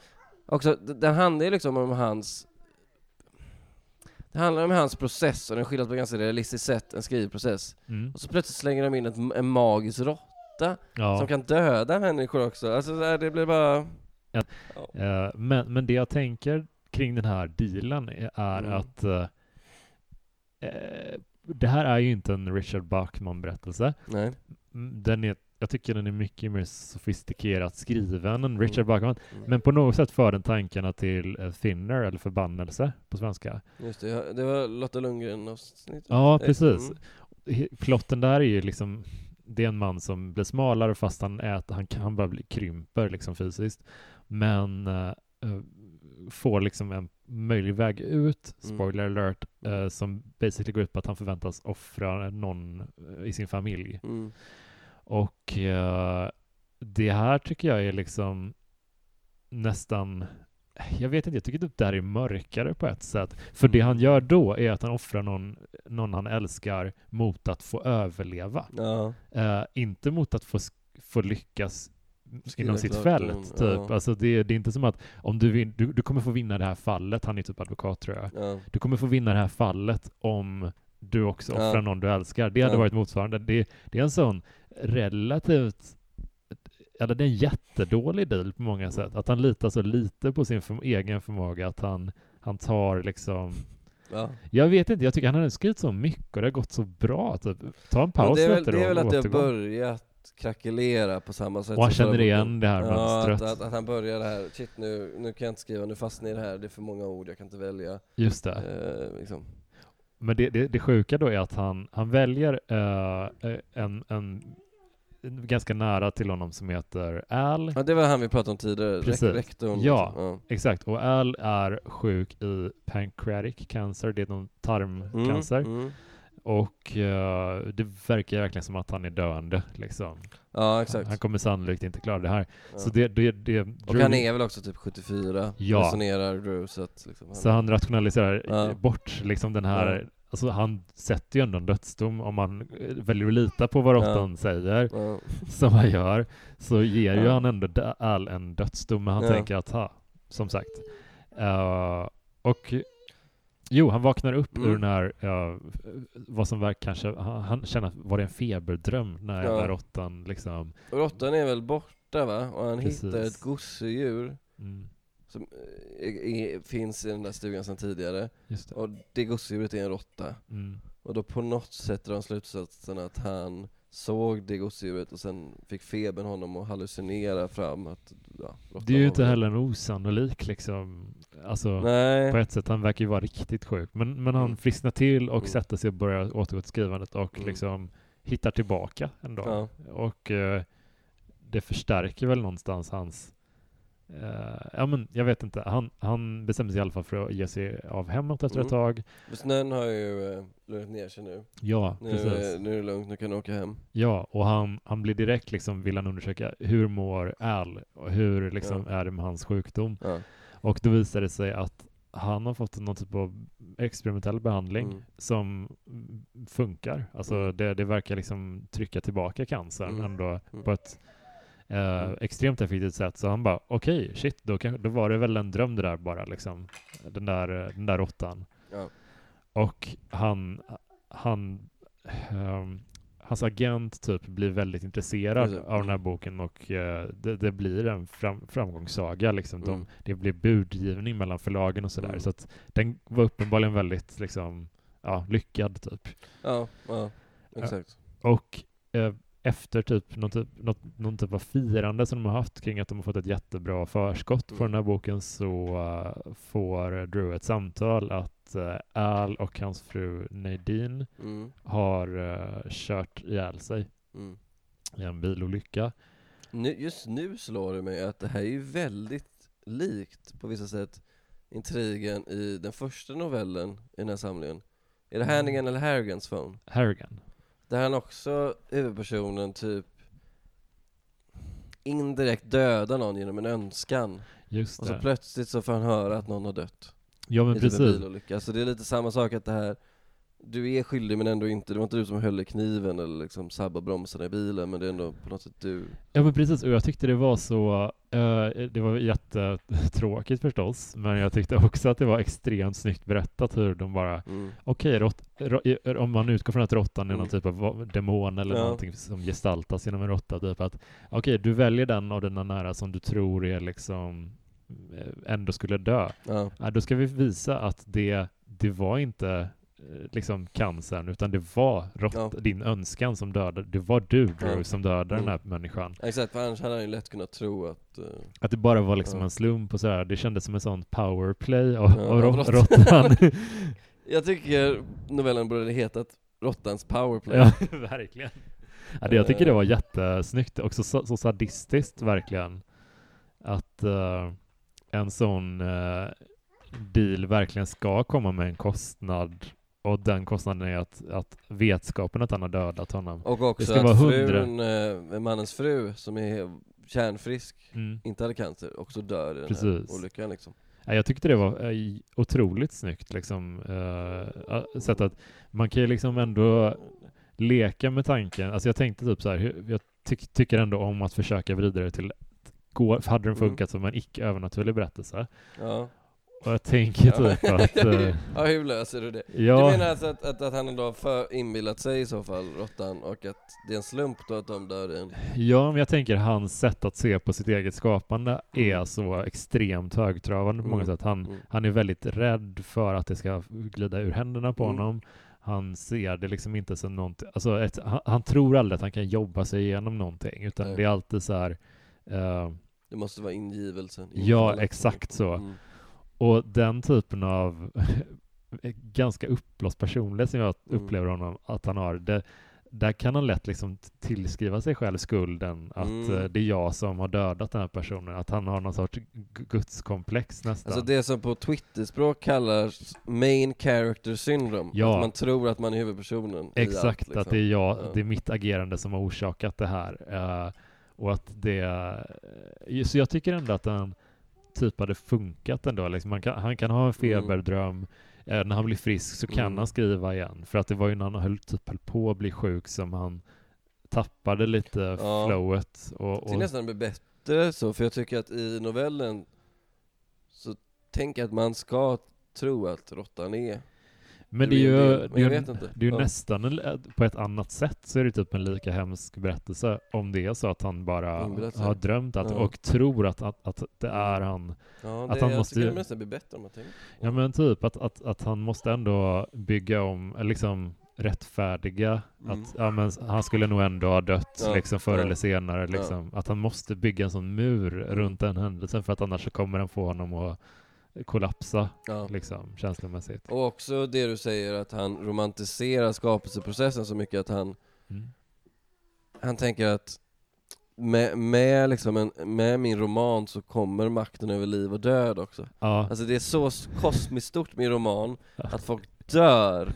också, den handlar ju liksom om hans det handlar om hans process och den skildras på ett ganska realistiskt sätt, en skrivprocess. Mm. Och så plötsligt slänger de in ett, en magisk råtta ja. som kan döda människor också. Alltså det blir bara... Ja. Ja. Uh, men, men det jag tänker kring den här dealen är mm. att uh, det här är ju inte en Richard Bachman-berättelse. Den är jag tycker den är mycket mer sofistikerat skriven än mm. Richard Bachman. Mm. Men på något sätt för den tankarna till uh, Thinner, eller förbannelse på svenska. Just det, det var Lotta Lundgren avsnittet. Ja, precis. Mm. Plotten där är ju liksom, det är en man som blir smalare fast han äter, han kan bara bli krymper liksom fysiskt. Men uh, får liksom en möjlig väg ut, mm. spoiler mm. alert, uh, som basically går ut på att han förväntas offra någon i sin familj. Mm. Och uh, det här tycker jag är liksom nästan jag vet inte, jag tycker typ det där är mörkare på ett sätt. För det han gör då är att han offrar någon, någon han älskar mot att få överleva. Ja. Uh, inte mot att få, få lyckas inom sitt fält. Typ. Ja. Alltså det, det, är inte som att om du, vin, du, du kommer få vinna det här fallet, han är typ advokat tror jag. Ja. Du kommer få vinna det här fallet om du också offrar ja. någon du älskar. Det hade varit motsvarande. Det, det är en sån relativt eller det är en jättedålig deal på många sätt. Att han litar så lite på sin för, egen förmåga att han, han tar liksom Ja. Jag vet inte, jag tycker han har skrivit så mycket och det har gått så bra. Typ. Ta en paus ja, det är väl, det är väl att det har börjat krackelera på samma sätt. Och han känner igen det här mönstret. Att, att, att, han börjar det här, shit nu, nu kan jag inte skriva, nu fastnar jag i det här, det är för många ord, jag kan inte välja. Just det. Eh, liksom. Men det, det, det sjuka då är att han, han väljer uh, en, en ganska nära till honom som heter Al. Ja, det var han vi pratade om tidigare, Precis. rektorn. Ja, liksom. ja, exakt. Och Al är sjuk i pancreatic cancer, det är någon tarmcancer. Mm, mm. Och uh, det verkar verkligen som att han är döende, liksom. Ja, exakt. Han kommer sannolikt inte klara det här. Ja. Så det, det, det Drew... Och han är väl också typ 74, ja. resonerar Drew, så att liksom, han... Så han rationaliserar ja. bort liksom den här Alltså han sätter ju ändå en dödsdom om man eh, väljer att lita på vad råttan ja. säger, ja. som han gör, så ger ja. ju han ändå all en dödsdom, men han tänker att, ha, som sagt. Uh, och jo, han vaknar upp mm. ur den här, uh, vad som verkar kanske, han, han känner att var det en feberdröm när ja. råttan liksom... Råttan är väl borta va? Och han Precis. hittar ett gosedjur. Mm som äh, finns i den där stugan sedan tidigare. Det. Och det gosedjuret är en råtta. Mm. Och då på något sätt drar han slutsatsen att han såg det gosedjuret och sen fick febern honom att hallucinera fram att ja, Det är ju inte heller en osannolik liksom, alltså Nej. på ett sätt, han verkar ju vara riktigt sjuk. Men, men han mm. frisknar till och mm. sätter sig och börjar återgå till skrivandet och mm. liksom hittar tillbaka ändå. Ja. Och eh, det förstärker väl någonstans hans Uh, ja men jag vet inte, han, han bestämde sig i alla fall för att ge sig av hemåt efter mm. ett tag. snön har ju uh, lugnat ner sig nu. Ja, nu, precis. nu är det lugnt, nu kan du åka hem. Ja, och han, han blir direkt liksom, vill han undersöka hur mår Al? Och hur liksom ja. är det med hans sjukdom? Ja. Och då visar det sig att han har fått någon typ av experimentell behandling mm. som funkar. Alltså mm. det, det verkar liksom trycka tillbaka cancern mm. ändå mm. på ett eh, mm. extremt effektivt sätt. Så han bara, okej, okay, shit, då, kan, då var det väl en dröm det där bara liksom. Den där, den där råttan. Ja. Och han, han, um, hans agent typ blir väldigt intresserad mm. av den här boken och uh, det, det, blir en fram, framgångssaga liksom. De, mm. Det blir budgivning mellan förlagen och sådär. Mm. Så att den var uppenbarligen väldigt liksom, ja, lyckad typ. Ja, ja, exakt. Och uh, efter typ någon, typ något, någon typ av firande som de har haft kring att de har fått ett jättebra förskott på den här boken så uh, får Drew ett samtal att uh, Al och hans fru Nadine mm. har uh, kört ihjäl sig mm. i en bilolycka. Nu, just nu slår det mig att det här är ju väldigt likt på vissa sätt intrigen i den första novellen i den här samlingen. Är det mm. Hannigan eller Harrigans phone? Harrigan. Där han också, huvudpersonen, typ indirekt dödar någon genom en önskan. Just och så plötsligt så får han höra att någon har dött. Ja men I precis. Typ en bilolycka. Så det är lite samma sak att det här du är skyldig men ändå inte, det var inte du som höll i kniven eller liksom sabbade bromsarna i bilen men det är ändå på något sätt du Ja men precis, och jag tyckte det var så, uh, det var jättetråkigt förstås, men jag tyckte också att det var extremt snyggt berättat hur de bara, mm. okej, okay, om man utgår från att råttan är mm. någon typ av demon eller ja. någonting som gestaltas genom en råtta, typ att okej, okay, du väljer den av dina nära som du tror är liksom eh, ändå skulle dö. Ja. Uh, då ska vi visa att det, det var inte liksom cancern, utan det var rått, ja. din önskan som dödade, det var du Drew ja. som dödade mm. den här människan. Exakt, för annars hade han ju lätt kunnat tro att... Uh, att det bara var liksom ja. en slump och sådär, det kändes som en sån powerplay av, ja, av råttan. Jag tycker novellen borde hetat Råttans powerplay. Ja, verkligen. Ja, det, jag tycker det var jättesnyggt, också så, så sadistiskt verkligen. Att uh, en sån uh, deal verkligen ska komma med en kostnad och den kostnaden är att, att vetskapen att han har dödat honom. Och också att frun, eh, mannens fru, som är kärnfrisk, mm. inte hade cancer, också dör i den Precis. här olyckan liksom. Jag tyckte det var eh, otroligt snyggt liksom, uh, sätt att man kan ju liksom ändå leka med tanken, alltså jag tänkte typ så här, jag ty tycker ändå om att försöka vrida det till Går, hade den mm. funkat mm. som en icke övernaturlig berättelse? Ja. Och jag tänker typ att... Eh, ja, hur löser du det? Ja. Du menar alltså att, att, att han ändå har för inbillat sig i så fall, råttan, och att det är en slump då att de dör i en... Ja, men jag tänker hans sätt att se på sitt eget skapande är mm. så extremt högtravande på många mm. sätt. Han, mm. han är väldigt rädd för att det ska glida ur händerna på mm. honom. Han ser det liksom inte som någonting, alltså ett, han, han, tror aldrig att han kan jobba sig igenom någonting, utan Nej. det är alltid så här... Uh, det måste vara ingivelsen. Ja, exakt så. Och den typen av ganska uppblåst personlighet som jag mm. upplever honom att han har, det, där kan han lätt liksom tillskriva sig själv skulden att mm. Eh, det är jag som har dödat den här personen, att han har någon sorts gudskomplex nästan. Alltså det som på Twitterspråk kallas main character syndrome, ja. att man tror att man är huvudpersonen Exakt, allt, liksom. att det är jag, ja. det är mitt agerande som har orsakat det här. Uh, och att det, uh, så jag tycker ändå att den typ hade funkat ändå. Liksom kan, han kan ha en mm. feberdröm, mm. när han blir frisk så kan mm. han skriva igen. För att det var ju när han höll, typ, höll på att bli sjuk som han tappade lite ja. flowet. Och, och... Tycker nästan det blir bättre så, för jag tycker att i novellen så tänker jag att man ska tro att råttan är men det är ju, det, är ju, det är ju nästan på ett annat sätt så är det typ en lika hemsk berättelse om det är så att han bara har drömt att, ja. och tror att, att, att det är han. Ja, det, att han jag måste, tycker det nästan blir bättre om man tänker. Ja men typ att, att, att han måste ändå bygga om, liksom rättfärdiga mm. att ja, men han skulle nog ändå ha dött ja, liksom förr ja, eller senare. Liksom. Att han måste bygga en sån mur runt den händelsen för att annars så kommer den få honom att kollapsa ja. liksom, känslomässigt. Och också det du säger att han romantiserar skapelseprocessen så mycket att han mm. Han tänker att med, med, liksom en, med min roman så kommer makten över liv och död också. Ja. Alltså det är så kosmiskt stort med roman, att folk dör.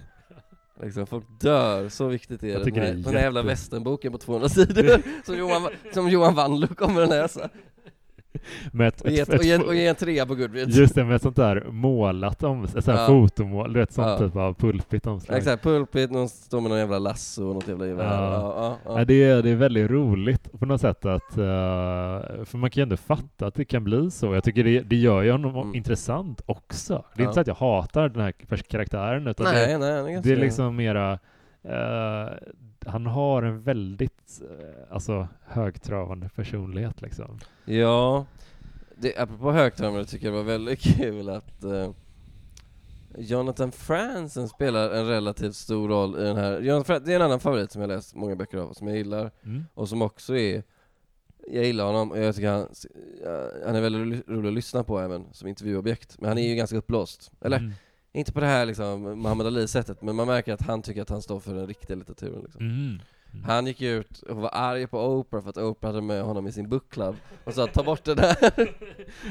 Liksom, folk dör, så viktigt är det. Den här, den här jävla västernboken på 200 sidor som Johan, som Johan Wandlo kommer att läsa med ett, och, ge, ett, ett, och, ge, och ge en trea på Goodreads. Just det, med ett sånt där målat om, ett sånt ja. fotomål, du vet sånt ja. typ av pulpit omslag. Exakt, pulpit, någon står med någon jävla lasso och något jävla gevär. Ja. Ja, ja, det, är, det är väldigt roligt på något sätt att, uh, för man kan ju ändå fatta att det kan bli så. Jag tycker det, det gör ju honom mm. intressant också. Det är inte så att jag hatar den här karaktären, utan nej, det, nej, det, det är liksom mera Uh, han har en väldigt uh, alltså, högtravande personlighet liksom. Ja, det, apropå högtravande tycker jag det var väldigt kul att uh, Jonathan Franzen spelar en relativt stor roll i den här, Jonathan det är en annan favorit som jag läst många böcker av, som jag gillar, mm. och som också är jag gillar honom och jag tycker han, han är väldigt rolig att lyssna på även som intervjuobjekt, men han är ju ganska uppblåst, eller? Mm. Inte på det här liksom Muhammad Ali-sättet, men man märker att han tycker att han står för den riktiga litteraturen liksom. Mm. Mm. Han gick ut och var arg på Oprah för att Oprah hade med honom i sin bookclub och sa ta bort det där.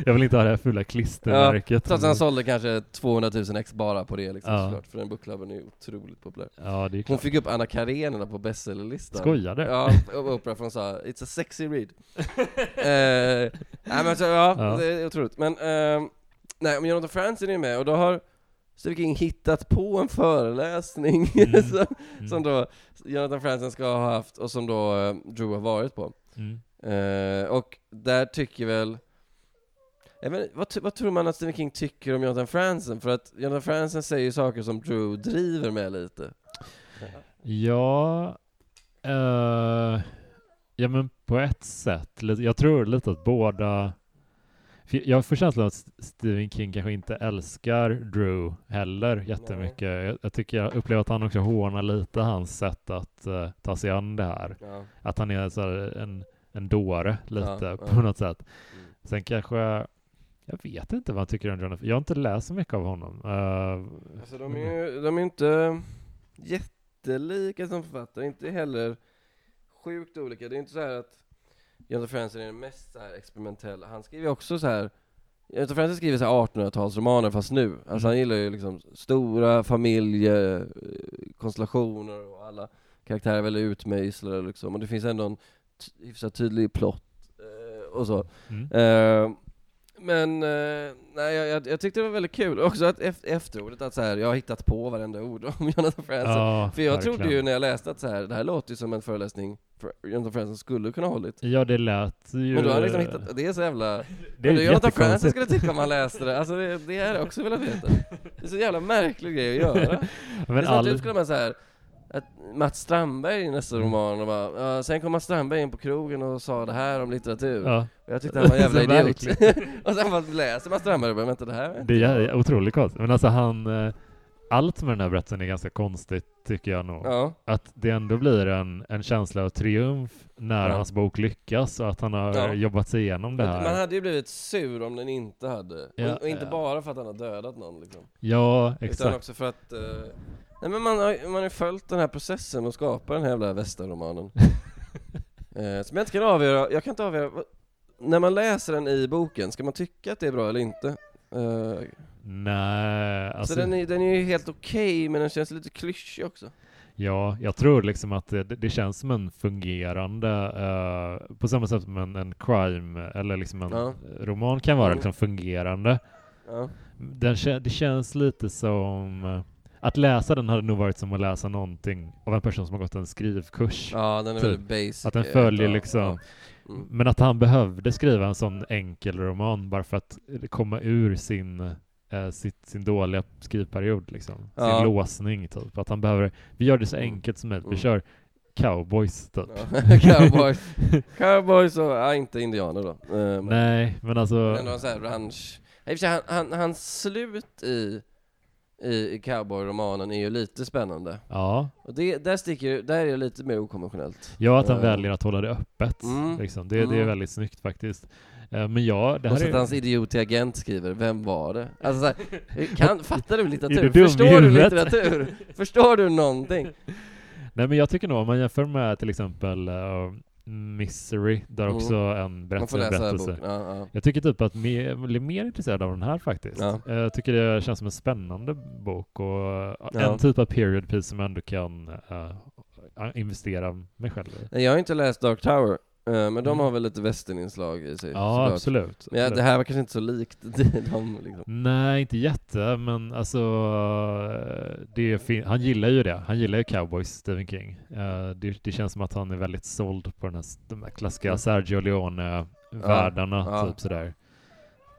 Jag vill inte ha det här fula klistermärket. Ja, trots att han sålde kanske 200 000 ex bara på det liksom ja. såklart, för den bookklubben är otroligt populär. Ja, det är klart. Hon fick upp Anna Karenina på bestsellerlistan. Skojade? Ja, Oprah för hon sa 'It's a sexy read' eh, Nej men så, ja, ja, det är otroligt. Men, eh, nej men Jonathan Franzen är med och då har Stephen King hittat på en föreläsning mm. som, mm. som då Jonathan Franzen ska ha haft och som då uh, Drew har varit på. Mm. Uh, och där tycker väl men, vad, vad, tror man att Stephen King tycker om Jonathan Franzen? För att Jonathan Franzen säger saker som Drew driver med lite. Ja, uh, ja men på ett sätt. Jag tror lite att båda jag får känslan att Stephen King kanske inte älskar Drew heller jättemycket. Jag, jag tycker jag upplever att han också hånar lite hans sätt att uh, ta sig an det här. Ja. Att han är så en, en dåre lite ja, på ja. något sätt. Mm. Sen kanske jag vet inte vad han tycker om Jonathan. Jag har inte läst så mycket av honom. Uh, alltså de är ju de är inte jättelika som författare, inte heller sjukt olika. Det är inte så här att Jonathan Franzen är den mest så här experimentella. Han skriver också så här Jonathan Franzen skriver så 1800-talsromaner fast nu. Alltså han gillar ju liksom stora familjekonstellationer och alla karaktärer är väldigt utmejslade liksom. Och det finns ändå en hyfsat tydlig plott eh, och så. Mm. Eh, men eh, nej, jag, jag, tyckte det var väldigt kul också att efter, efterordet att så här, jag har hittat på varenda ord om Jonathan Franzen. Ja, för jag verkligen. trodde ju när jag läste att så här, det här låter ju som en föreläsning för Jonathan Franzen skulle kunna hållit. Ja, det lät ju... Men då har liksom hittat, det är så jävla... Det är Jonathan Franzen skulle tycka om man läste det, alltså det, det är också velat veta. Det är så jävla märklig grej att göra. Men det är all... skulle man så här att Mats Strandberg i nästa mm. roman och bara, uh, sen kom Mats Strandberg in på krogen och sa det här om litteratur. Ja. Och jag tyckte han var en jävla idiot. och sen bara läser Mats Strandberg och bara, vänta det här Det är otroligt konstigt. Men alltså han, eh, allt med den här berättelsen är ganska konstigt tycker jag nog. Ja. Att det ändå blir en, en känsla av triumf när ja. hans bok lyckas och att han har ja. jobbat sig igenom det här. Man hade ju blivit sur om den inte hade. Ja, och, inte bara för att han har dödat någon liksom. Ja, exakt. Utan också för att uh, Nej men man har, man har följt den här processen och skapa den här jävla västerromanen. eh, som jag inte kan avgöra, jag kan inte avgöra, när man läser den i boken, ska man tycka att det är bra eller inte? Eh, Nej, alltså... Så den är, den är ju helt okej, okay, men den känns lite klyschig också. Ja, jag tror liksom att det, det känns som en fungerande, uh, på samma sätt som en, en crime eller liksom en ja. roman kan vara mm. liksom fungerande. Ja. Den, det känns lite som att läsa den hade nog varit som att läsa någonting av en person som har gått en skrivkurs. Ja, den är typ. väldigt basic. Att den följer liksom. Ja. Mm. Men att han behövde skriva en sån enkel roman bara för att komma ur sin eh, sitt, sin dåliga skrivperiod liksom. Sin ja. låsning typ. Att han behöver, vi gör det så mm. enkelt som möjligt. Vi mm. kör cowboys typ. Ja. cowboys. cowboys och, ja, inte indianer då. Uh, Nej, men alltså. Men ändå sån här ranch. Han, han, hans slut i i, cowboy-romanen är ju lite spännande. Ja. Och det, där sticker där är det lite mer okonventionellt. Ja, att han uh. väljer att hålla det öppet. Mm. Liksom. Det, mm. det är mm. väldigt snyggt faktiskt. Uh, men ja, det här Och så är... att hans idiotiga agent skriver, vem var det? Alltså så här, kan, fattar du litteratur? Du Förstår du litteratur? Förstår du någonting? Nej men jag tycker nog, om man jämför med till exempel uh, Misery, där mm. också en berättelse. berättelse. Ja, ja. Jag tycker typ att jag blir mer intresserad av den här faktiskt. Ja. Jag tycker det känns som en spännande bok och en typ av period piece som jag ändå kan uh, investera mig själv i. Jag har inte läst Dark Tower, men de mm. har väl lite västerninslag i sig? Ja, såklart. absolut. Men ja, det här var kanske inte så likt dem liksom. Nej, inte jätte, men alltså han gillar ju det. Han gillar ju cowboys, Stephen King. Uh, det, det, känns som att han är väldigt såld på den här, de här klassiska mm. Sergio Leone-världarna, ja, ja. typ sådär.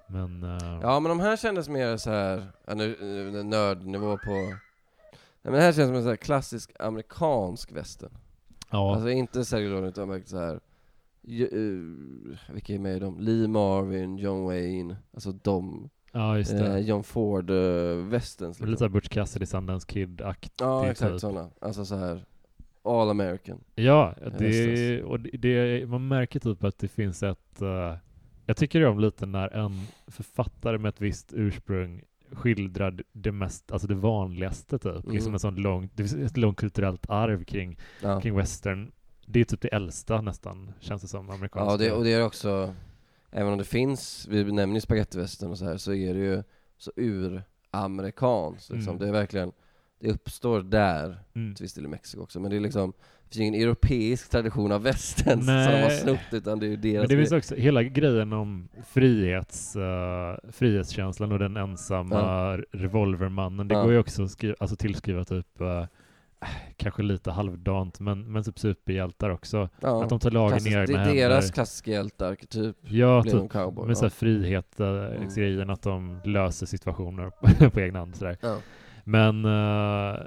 Men... Uh... Ja, men de här kändes mer så här, nu, nördnivå på... Nej, men det här känns som en så här klassisk amerikansk västern. Ja. Alltså inte Sergio Leone, utan så här vilka är med i dem? Lee Marvin, John Wayne, alltså de. Ja, just det. Eh, John Ford, uh, Westerns liksom. Lite såhär Butch Cassidy, Sundance Kid-aktigt. Ja, exakt typ. sådana. Alltså så här All American. Ja, det, och det, man märker typ att det finns ett, uh, jag tycker om lite när en författare med ett visst ursprung skildrar det mest, alltså det vanligaste typ. Mm. Liksom en sån lång, det finns ett långt kulturellt arv kring, ja. kring western. Det är typ det äldsta nästan, känns det som, amerikanska. Ja, det, och det är också, även om det finns, vi nämner ju spagettivästern och så här, så är det ju så uramerikanskt liksom. Mm. Det är verkligen, det uppstår där, mm. till viss del i Mexiko också, men det är liksom det finns ingen europeisk tradition av västern som de har snott, utan det är ju deras Men det finns också hela grejen om frihets, uh, frihetskänslan och den ensamma ja. revolvermannen. Det ja. går ju också att skriva, alltså tillskriva typ uh, kanske lite halvdant, men, men typ superhjältar också. Ja. Att de tar lagen i egna händer. Det är deras klassiska hjältarketyp. Ja, typ cowboy, med ja. så frihet, uh, mm. att de löser situationer på egna hand. Sådär. Ja. Men uh,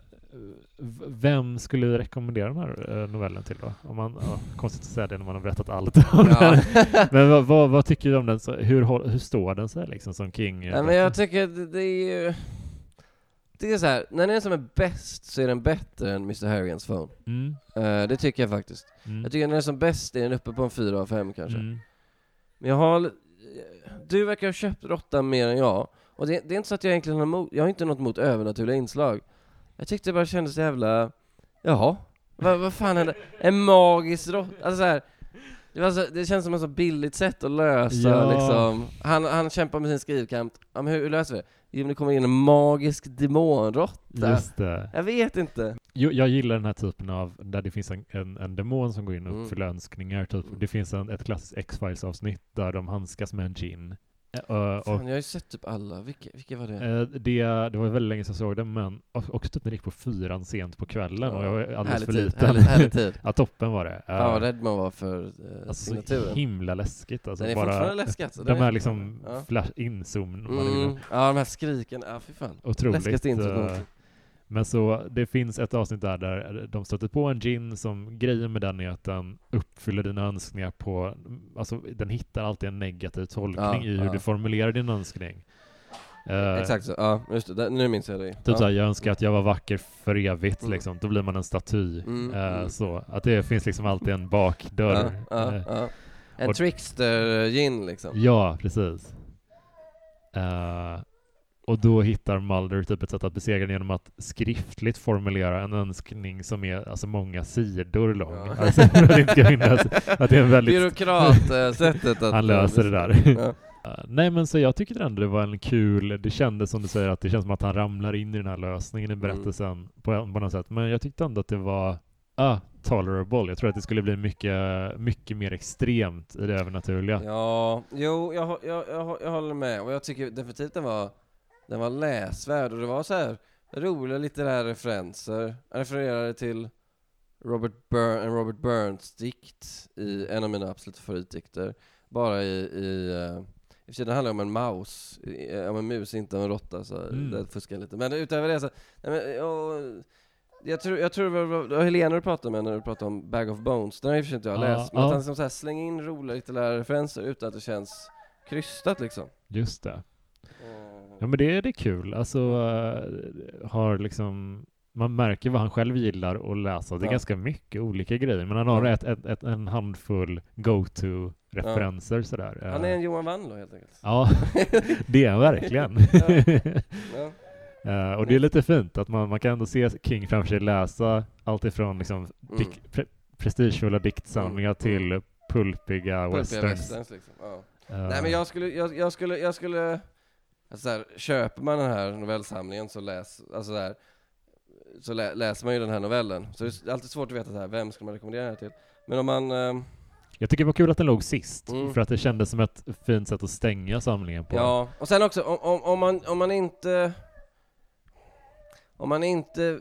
vem skulle du rekommendera den här eh, novellen till då? Om man, ja, konstigt att säga det när man har berättat allt om ja. den. Men vad, vad, vad, tycker du om den? Hur, hur står den sig liksom som King? Ja, men jag tycker det är ju... Det är så här, när den är som är bäst så är den bättre än Mr. Harrians phone. Mm. Uh, det tycker jag faktiskt. Mm. Jag tycker när den är som bäst är den uppe på en fyra av fem kanske. Mm. Men jag har... Du verkar ha köpt råttan mer än jag. Och det, det, är inte så att jag egentligen har emot, jag har inte något emot övernaturliga inslag. Jag tyckte det bara kändes jävla, jaha, vad, vad fan hände? En magisk råtta, alltså så här, det, så, det känns som ett så billigt sätt att lösa ja. liksom. Han, han kämpar med sin skrivkamp, ja, men hur, hur löser vi det? Jo det kommer in en magisk demonråtta. Just det. Jag vet inte. Jo, jag gillar den här typen av, där det finns en, en, en demon som går in och mm. uppfyller önskningar. Typ. Det finns en, ett klassiskt X-Files avsnitt där de handskas med en gin Uh, Fan, jag har ju sett typ alla, vilka, vilka var det? Uh, det? Det var väldigt länge sedan jag såg den, men också typ när det gick på fyran sent på kvällen och jag var alldeles för liten. Härlig, härlig tid. ja, toppen var det. Uh, Fan vad rädd man var för uh, alltså, signaturen. Så himla läskigt alltså. Den är bara, fortfarande läskig alltså. De här liksom ja. flash, inzoom. Mm. Ja, de här skriken, ja fy fan. Otroligt. Läskigaste inzoom men så det finns ett avsnitt där, där de stöter på en gin som grejen med den är att den uppfyller dina önskningar på, alltså den hittar alltid en negativ tolkning ja, i hur ja. du formulerar din önskning. Uh, Exakt så, ja just det, nu minns jag det. Typ ja. såhär, jag önskar att jag var vacker för evigt mm. liksom, då blir man en staty. Mm, uh, mm. Så, att det finns liksom alltid en bakdörr. Ja, uh, en trickster-gin liksom. Ja, precis. Och då hittar Mulder typ ett sätt att besegra den genom att skriftligt formulera en önskning som är alltså många sidor lång. Ja. Alltså, att, inte finnas, att det är en väldigt... Byråkrat-sättet att... Han löser det där. Ja. Nej men så jag tyckte ändå det var en kul, det kändes som du säger att det känns som att han ramlar in i den här lösningen i mm. berättelsen mm. på, på något sätt. Men jag tyckte ändå att det var ah, tolerable. Jag tror att det skulle bli mycket, mycket mer extremt i det övernaturliga. Ja, jo, jag, jag, jag, jag håller med. Och jag tycker definitivt den var den var läsvärd och det var så här roliga litterära referenser. Jag refererade till Robert Bur en Robert Burns dikt i en av mina absoluta favoritdikter. Bara i, i uh, i och för sig, den handlar om en mouse, om en mus, inte om en råtta, så mm. det fuskar jag lite. Men utöver det så, nej men, jag, jag tror, jag tror det var Helena du pratade med när du pratade om Bag of Bones, den har jag i och för sig inte jag läst, men att han liksom så här slänger in roliga litterära referenser utan att det känns krystat liksom. Just det. Ja men det, det är kul, alltså uh, har liksom man märker vad han själv gillar att läsa. Det är ja. ganska mycket olika grejer, men han har ja. ett, ett, ett, en handfull go-to-referenser ja. sådär. Han är en Johan Wandlo helt enkelt. Ja, det är han verkligen. uh, och det är lite fint att man, man kan ändå se King framför sig läsa allt ifrån liksom mm. dik, pre, prestigefulla diktsamlingar mm. till pulpiga, pulpiga westerns. westerns liksom. uh. Nej men jag skulle, jag, jag skulle, jag skulle Alltså här, köper man den här novellsamlingen så, läs, alltså där, så lä, läser man ju den här novellen. Så det är alltid svårt att veta så här, vem ska man rekommendera den här till. Men om man... Eh, jag tycker det var kul att den låg sist, mm. för att det kändes som ett fint sätt att stänga samlingen på. Ja, och sen också om, om, om man, om man inte... Om man inte...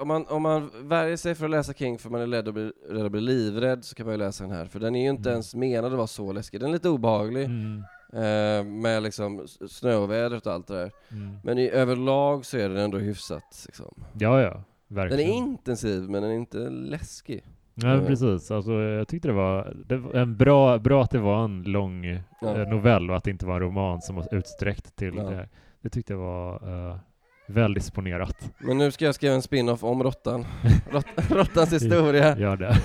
Om man, om man värjer sig för att läsa King för man är rädd att bli, rädd att bli livrädd så kan man ju läsa den här, för den är ju inte mm. ens menad att vara så läskig. Den är lite obehaglig. Mm. Eh, med liksom snövädret och allt det där. Mm. Men i överlag så är den ändå hyfsat liksom. Ja, ja. Verkligen. Den är intensiv, men den är inte läskig. Ja, mm. precis. Alltså, jag tyckte det var, det var en bra, bra att det var en lång ja. Eh, novell och att det inte var en roman som var utsträckt till ja. det. Det tyckte jag var uh, väldisponerat. Men nu ska jag skriva en spin-off om råttan. Råttans historia. Gör det.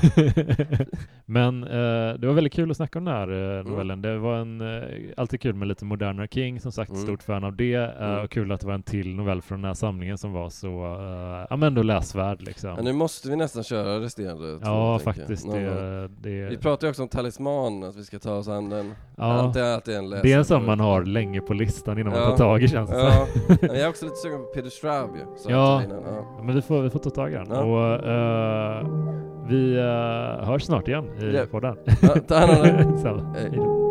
Men eh, det var väldigt kul att snacka om den här eh, mm. novellen. Mm. Det var en, eh, alltid kul med lite modernare King, som sagt, mm. stort fan av det. Eh, mm. Och kul att det var en till novell från den här samlingen som var så, eh, ja men ändå läsvärd liksom. Ja, nu måste vi nästan köra resterande Ja, faktiskt. Det, det, vi pratade ju också om Talisman, att vi ska ta oss an den. Ja, det är en Det är en sån man har länge på listan innan ja. man tar tag i känns det ja. Jag är också lite sugen Peter Straub ju. Ja. ja, men vi får, vi får ta tag i den. Ja. Och, uh, vi uh, hörs snart igen i podden. Ja, ta hand om dig.